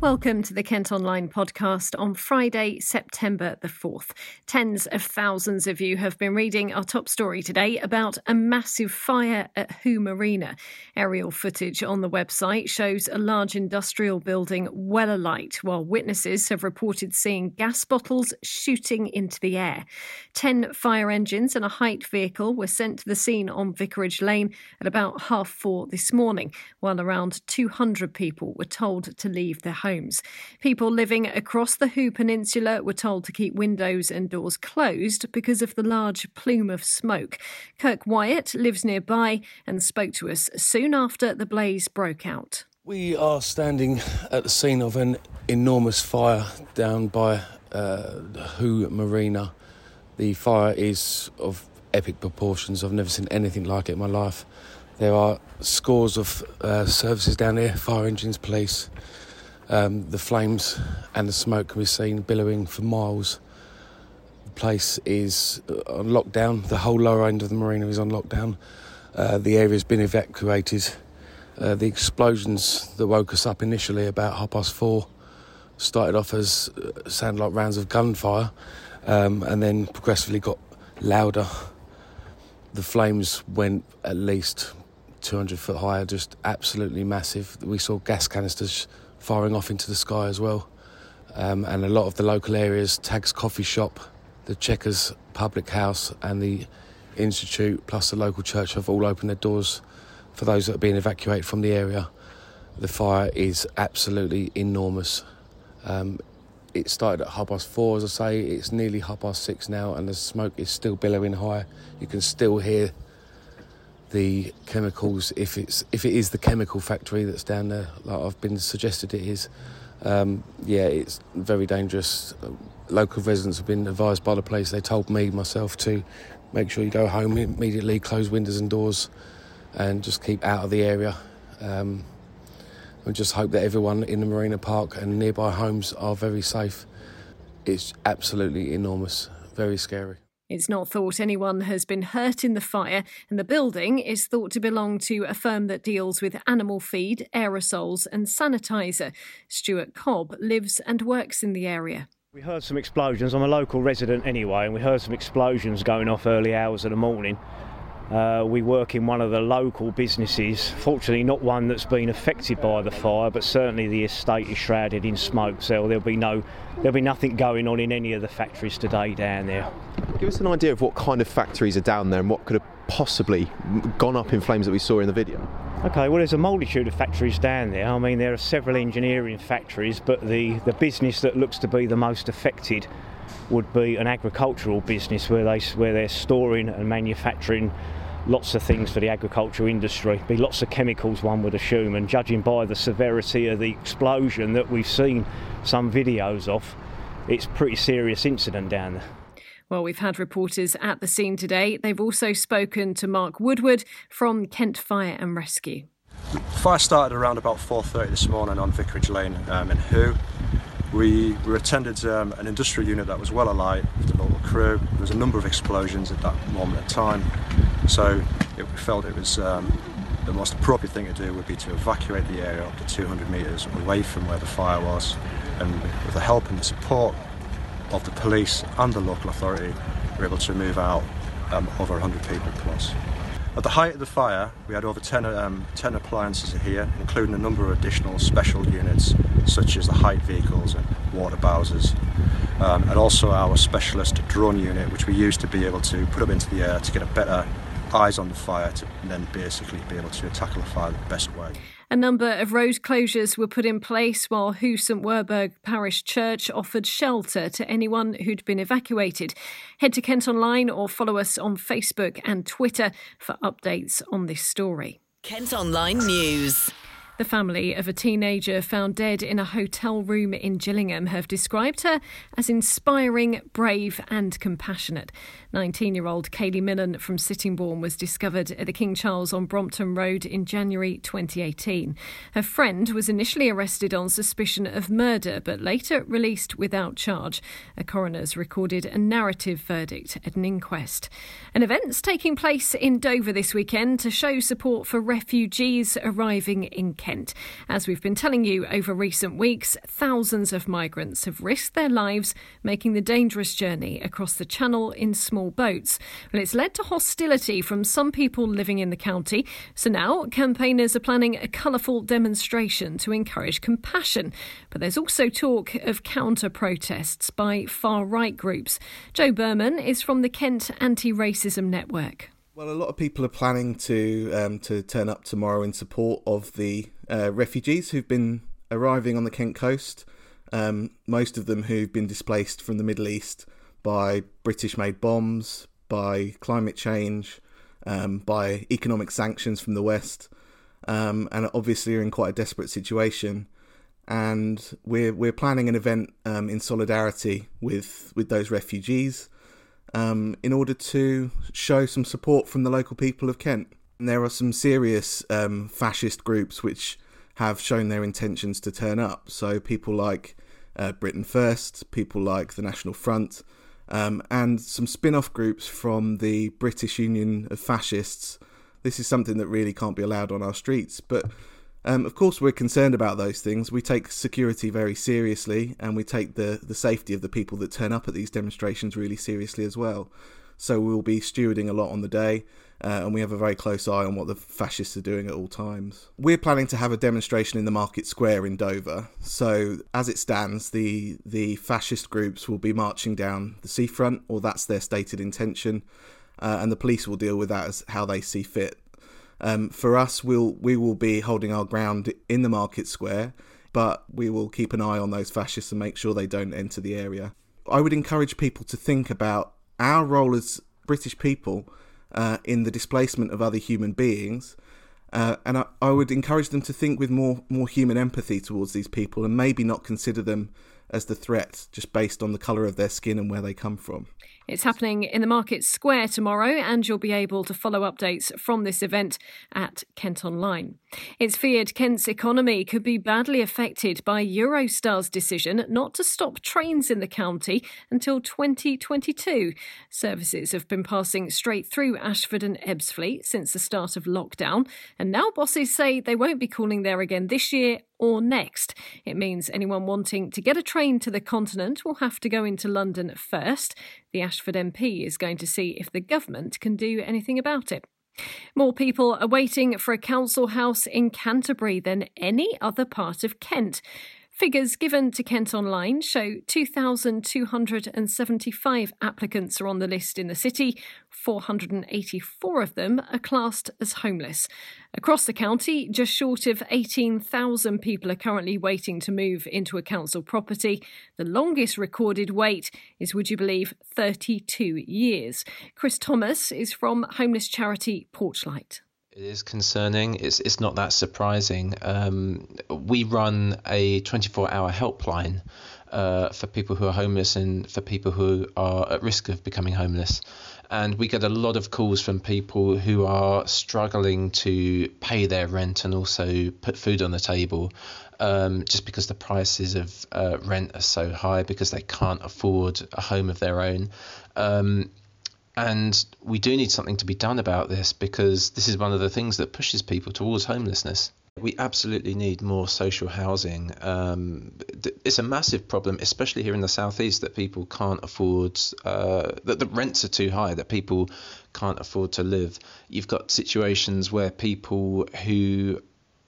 Welcome to the Kent Online podcast on Friday, September the 4th. Tens of thousands of you have been reading our top story today about a massive fire at Hoo Marina. Aerial footage on the website shows a large industrial building well alight, while witnesses have reported seeing gas bottles shooting into the air. Ten fire engines and a height vehicle were sent to the scene on Vicarage Lane at about half four this morning, while around 200 people were told to leave their homes homes. People living across the Hoo Peninsula were told to keep windows and doors closed because of the large plume of smoke. Kirk Wyatt lives nearby and spoke to us soon after the blaze broke out. We are standing at the scene of an enormous fire down by uh, Hoo Marina. The fire is of epic proportions. I've never seen anything like it in my life. There are scores of uh, services down here fire engines, police, um, the flames and the smoke can be seen billowing for miles. The place is uh, on lockdown. The whole lower end of the marina is on lockdown. Uh, the area has been evacuated. Uh, the explosions that woke us up initially about half past four started off as uh, like rounds of gunfire um, and then progressively got louder. The flames went at least 200 foot higher, just absolutely massive. We saw gas canisters firing off into the sky as well. Um, and a lot of the local areas, Tag's Coffee Shop, the Checkers Public House, and the Institute, plus the local church, have all opened their doors for those that are being evacuated from the area. The fire is absolutely enormous. Um, it started at half past four, as I say, it's nearly half past six now, and the smoke is still billowing high. You can still hear the chemicals if it's if it is the chemical factory that's down there like I've been suggested it is um, yeah it's very dangerous. Local residents have been advised by the police. They told me myself to make sure you go home immediately close windows and doors and just keep out of the area. Um, and just hope that everyone in the marina park and nearby homes are very safe. It's absolutely enormous very scary it's not thought anyone has been hurt in the fire, and the building is thought to belong to a firm that deals with animal feed, aerosols, and sanitizer. Stuart Cobb lives and works in the area. We heard some explosions. I'm a local resident anyway, and we heard some explosions going off early hours of the morning. Uh, we work in one of the local businesses, fortunately not one that's been affected by the fire, but certainly the estate is shrouded in smoke, so there'll be no, there'll be nothing going on in any of the factories today down there. Give us an idea of what kind of factories are down there and what could have possibly gone up in flames that we saw in the video. Okay, well, there's a multitude of factories down there. I mean, there are several engineering factories, but the, the business that looks to be the most affected would be an agricultural business where they where they're storing and manufacturing lots of things for the agricultural industry. Be lots of chemicals, one would assume, and judging by the severity of the explosion that we've seen some videos of, it's a pretty serious incident down there. Well, we've had reporters at the scene today. They've also spoken to Mark Woodward from Kent Fire and Rescue. Fire started around about 4.30 this morning on Vicarage Lane um, in Hoo. We, we attended um, an industrial unit that was well alight with the local crew. There was a number of explosions at that moment in time. So it, we felt it was um, the most appropriate thing to do would be to evacuate the area up to 200 metres away from where the fire was. And with the help and the support of the police and the local authority, were able to move out um, over 100 people plus. At the height of the fire, we had over 10, um, 10 appliances here, including a number of additional special units, such as the height vehicles and water bowsers, um, and also our specialist drone unit, which we used to be able to put up into the air to get a better eyes on the fire to then basically be able to tackle the fire the best way. A number of road closures were put in place while Hoo St Werburgh Parish Church offered shelter to anyone who'd been evacuated. Head to Kent Online or follow us on Facebook and Twitter for updates on this story. Kent Online News. The family of a teenager found dead in a hotel room in Gillingham have described her as inspiring, brave, and compassionate. 19 year old Kaylee Millen from Sittingbourne was discovered at the King Charles on Brompton Road in January 2018. Her friend was initially arrested on suspicion of murder but later released without charge. A coroner's recorded a narrative verdict at an inquest. An event's taking place in Dover this weekend to show support for refugees arriving in Kent. Kent. As we've been telling you over recent weeks, thousands of migrants have risked their lives making the dangerous journey across the channel in small boats. Well, it's led to hostility from some people living in the county. So now campaigners are planning a colourful demonstration to encourage compassion. But there's also talk of counter protests by far right groups. Joe Berman is from the Kent Anti Racism Network. Well, a lot of people are planning to um, to turn up tomorrow in support of the uh, refugees who've been arriving on the Kent coast. Um, most of them who've been displaced from the Middle East by British-made bombs, by climate change, um, by economic sanctions from the West, um, and obviously are in quite a desperate situation. And we're we're planning an event um, in solidarity with with those refugees um, in order to show some support from the local people of Kent. And there are some serious um, fascist groups which have shown their intentions to turn up. So people like uh, Britain First, people like the National Front, um, and some spin off groups from the British Union of Fascists. This is something that really can't be allowed on our streets. But um, of course, we're concerned about those things. We take security very seriously, and we take the, the safety of the people that turn up at these demonstrations really seriously as well. So we'll be stewarding a lot on the day, uh, and we have a very close eye on what the fascists are doing at all times. We're planning to have a demonstration in the Market Square in Dover. So as it stands, the the fascist groups will be marching down the seafront, or that's their stated intention, uh, and the police will deal with that as how they see fit. Um, for us, we'll we will be holding our ground in the market square, but we will keep an eye on those fascists and make sure they don't enter the area. I would encourage people to think about our role as British people uh, in the displacement of other human beings. Uh, and I, I, would encourage them to think with more more human empathy towards these people and maybe not consider them as the threat just based on the colour of their skin and where they come from. It's happening in the Market Square tomorrow, and you'll be able to follow updates from this event at Kent Online. It's feared Kent's economy could be badly affected by Eurostar's decision not to stop trains in the county until 2022. Services have been passing straight through Ashford and Ebbsfleet since the start of lockdown, and now bosses say they won't be calling there again this year or next. It means anyone wanting to get a train to the continent will have to go into London first. The Ashford MP is going to see if the government can do anything about it. More people are waiting for a council house in Canterbury than any other part of Kent. Figures given to Kent Online show 2,275 applicants are on the list in the city. 484 of them are classed as homeless. Across the county, just short of 18,000 people are currently waiting to move into a council property. The longest recorded wait is, would you believe, 32 years. Chris Thomas is from homeless charity Porchlight. It is concerning. It's it's not that surprising. Um, we run a 24-hour helpline uh, for people who are homeless and for people who are at risk of becoming homeless. And we get a lot of calls from people who are struggling to pay their rent and also put food on the table, um, just because the prices of uh, rent are so high because they can't afford a home of their own. Um, and we do need something to be done about this because this is one of the things that pushes people towards homelessness. We absolutely need more social housing. Um, it's a massive problem, especially here in the southeast, that people can't afford, uh, that the rents are too high, that people can't afford to live. You've got situations where people who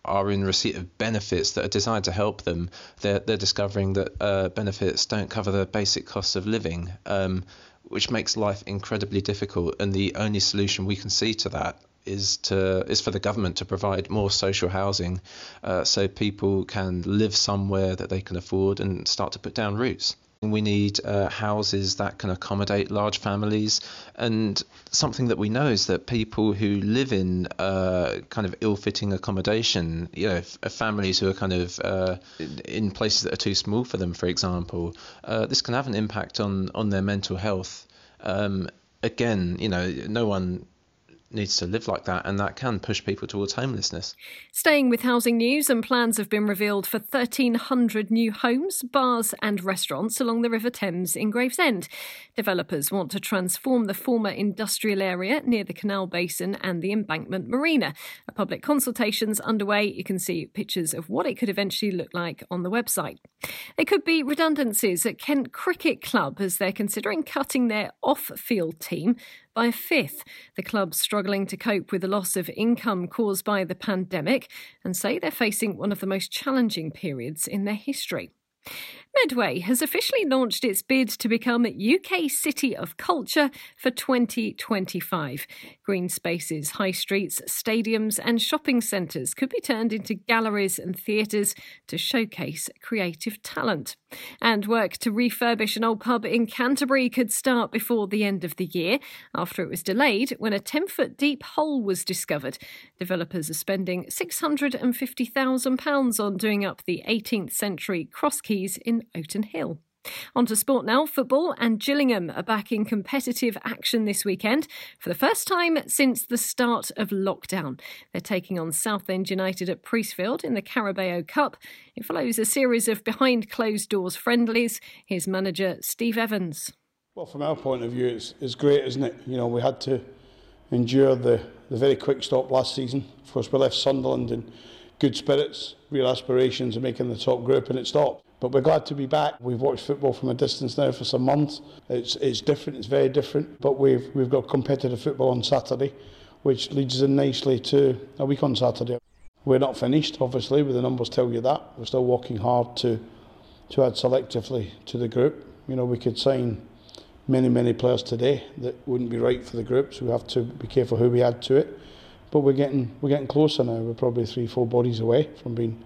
are in receipt of benefits that are designed to help them, they're, they're discovering that uh, benefits don't cover the basic costs of living. Um, which makes life incredibly difficult. And the only solution we can see to that is to is for the government to provide more social housing, uh, so people can live somewhere that they can afford and start to put down roots. We need uh, houses that can accommodate large families. And something that we know is that people who live in uh, kind of ill fitting accommodation, you know, f- families who are kind of uh, in places that are too small for them, for example, uh, this can have an impact on, on their mental health. Um, again, you know, no one needs to live like that, and that can push people towards homelessness. Staying with housing news, and plans have been revealed for 1,300 new homes, bars, and restaurants along the River Thames in Gravesend. Developers want to transform the former industrial area near the Canal Basin and the Embankment Marina. A public consultation's underway. You can see pictures of what it could eventually look like on the website. There could be redundancies at Kent Cricket Club as they're considering cutting their off field team by a fifth. The club's struggling to cope with the loss of income caused by the pandemic and say they're facing one of the most challenging periods in their history. Medway has officially launched its bid to become UK City of Culture for 2025. Green spaces, high streets, stadiums, and shopping centres could be turned into galleries and theatres to showcase creative talent. And work to refurbish an old pub in Canterbury could start before the end of the year after it was delayed when a 10 foot deep hole was discovered. Developers are spending £650,000 on doing up the 18th century cross keys in Oaten Hill. On to sport now. Football and Gillingham are back in competitive action this weekend for the first time since the start of lockdown. They're taking on Southend United at Priestfield in the Carabao Cup. It follows a series of behind closed doors friendlies. Here's manager Steve Evans. Well, from our point of view, it's, it's great, isn't it? You know, we had to endure the, the very quick stop last season. Of course, we left Sunderland in good spirits, real aspirations of making the top group, and it stopped. But we're glad to be back. We've watched football from a distance now for some months. It's, it's different, it's very different. But we've, we've got competitive football on Saturday, which leads us in nicely to a week on Saturday. We're not finished, obviously, but the numbers tell you that. We're still working hard to, to add selectively to the group. You know, we could sign many, many players today that wouldn't be right for the group, so we have to be careful who we add to it. But we're getting, we're getting closer now. We're probably three, four bodies away from being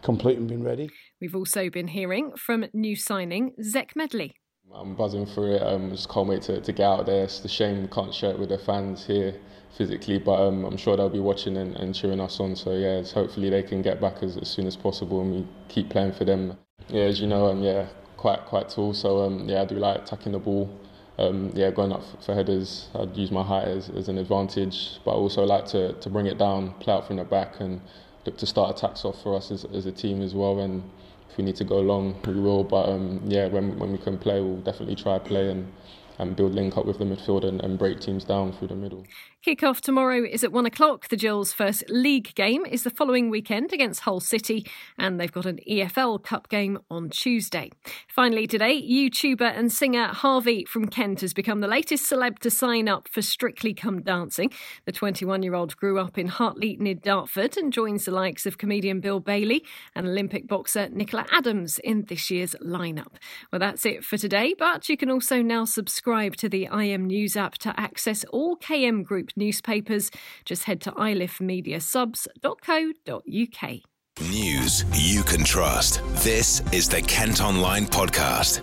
complete and being ready. We've also been hearing from new signing Zech Medley. I'm buzzing for it. Um, just can't wait to, to get out there. It's a shame we can't share it with the fans here physically, but um, I'm sure they'll be watching and, and cheering us on. So yeah, hopefully they can get back as, as soon as possible and we keep playing for them. Yeah, as you know, um, yeah, quite quite tall. So um, yeah, I do like tucking the ball. Um, yeah, going up for headers, I'd use my height as, as an advantage, but I also like to, to bring it down, play out from the back, and look to start attacks off for us as, as a team as well. And if we need to go long, we will. But um, yeah, when when we can play, we'll definitely try play and and build link up with the midfield and, and break teams down through the middle. Kick-off tomorrow is at one o'clock. The Gills' first league game is the following weekend against Hull City, and they've got an EFL Cup game on Tuesday. Finally, today, YouTuber and singer HRVY from Kent has become the latest celeb to sign up for Strictly Come Dancing. The 21-year-old grew up in Hartley near Dartford and joins the likes of comedian Bill Bailey and Olympic boxer Nicola Adams in this year's lineup. Well, that's it for today, but you can also now subscribe to the IM News app to access all KM Group newspapers. Just head to ilifmediasubs.co.uk. News you can trust. This is the Kent Online Podcast.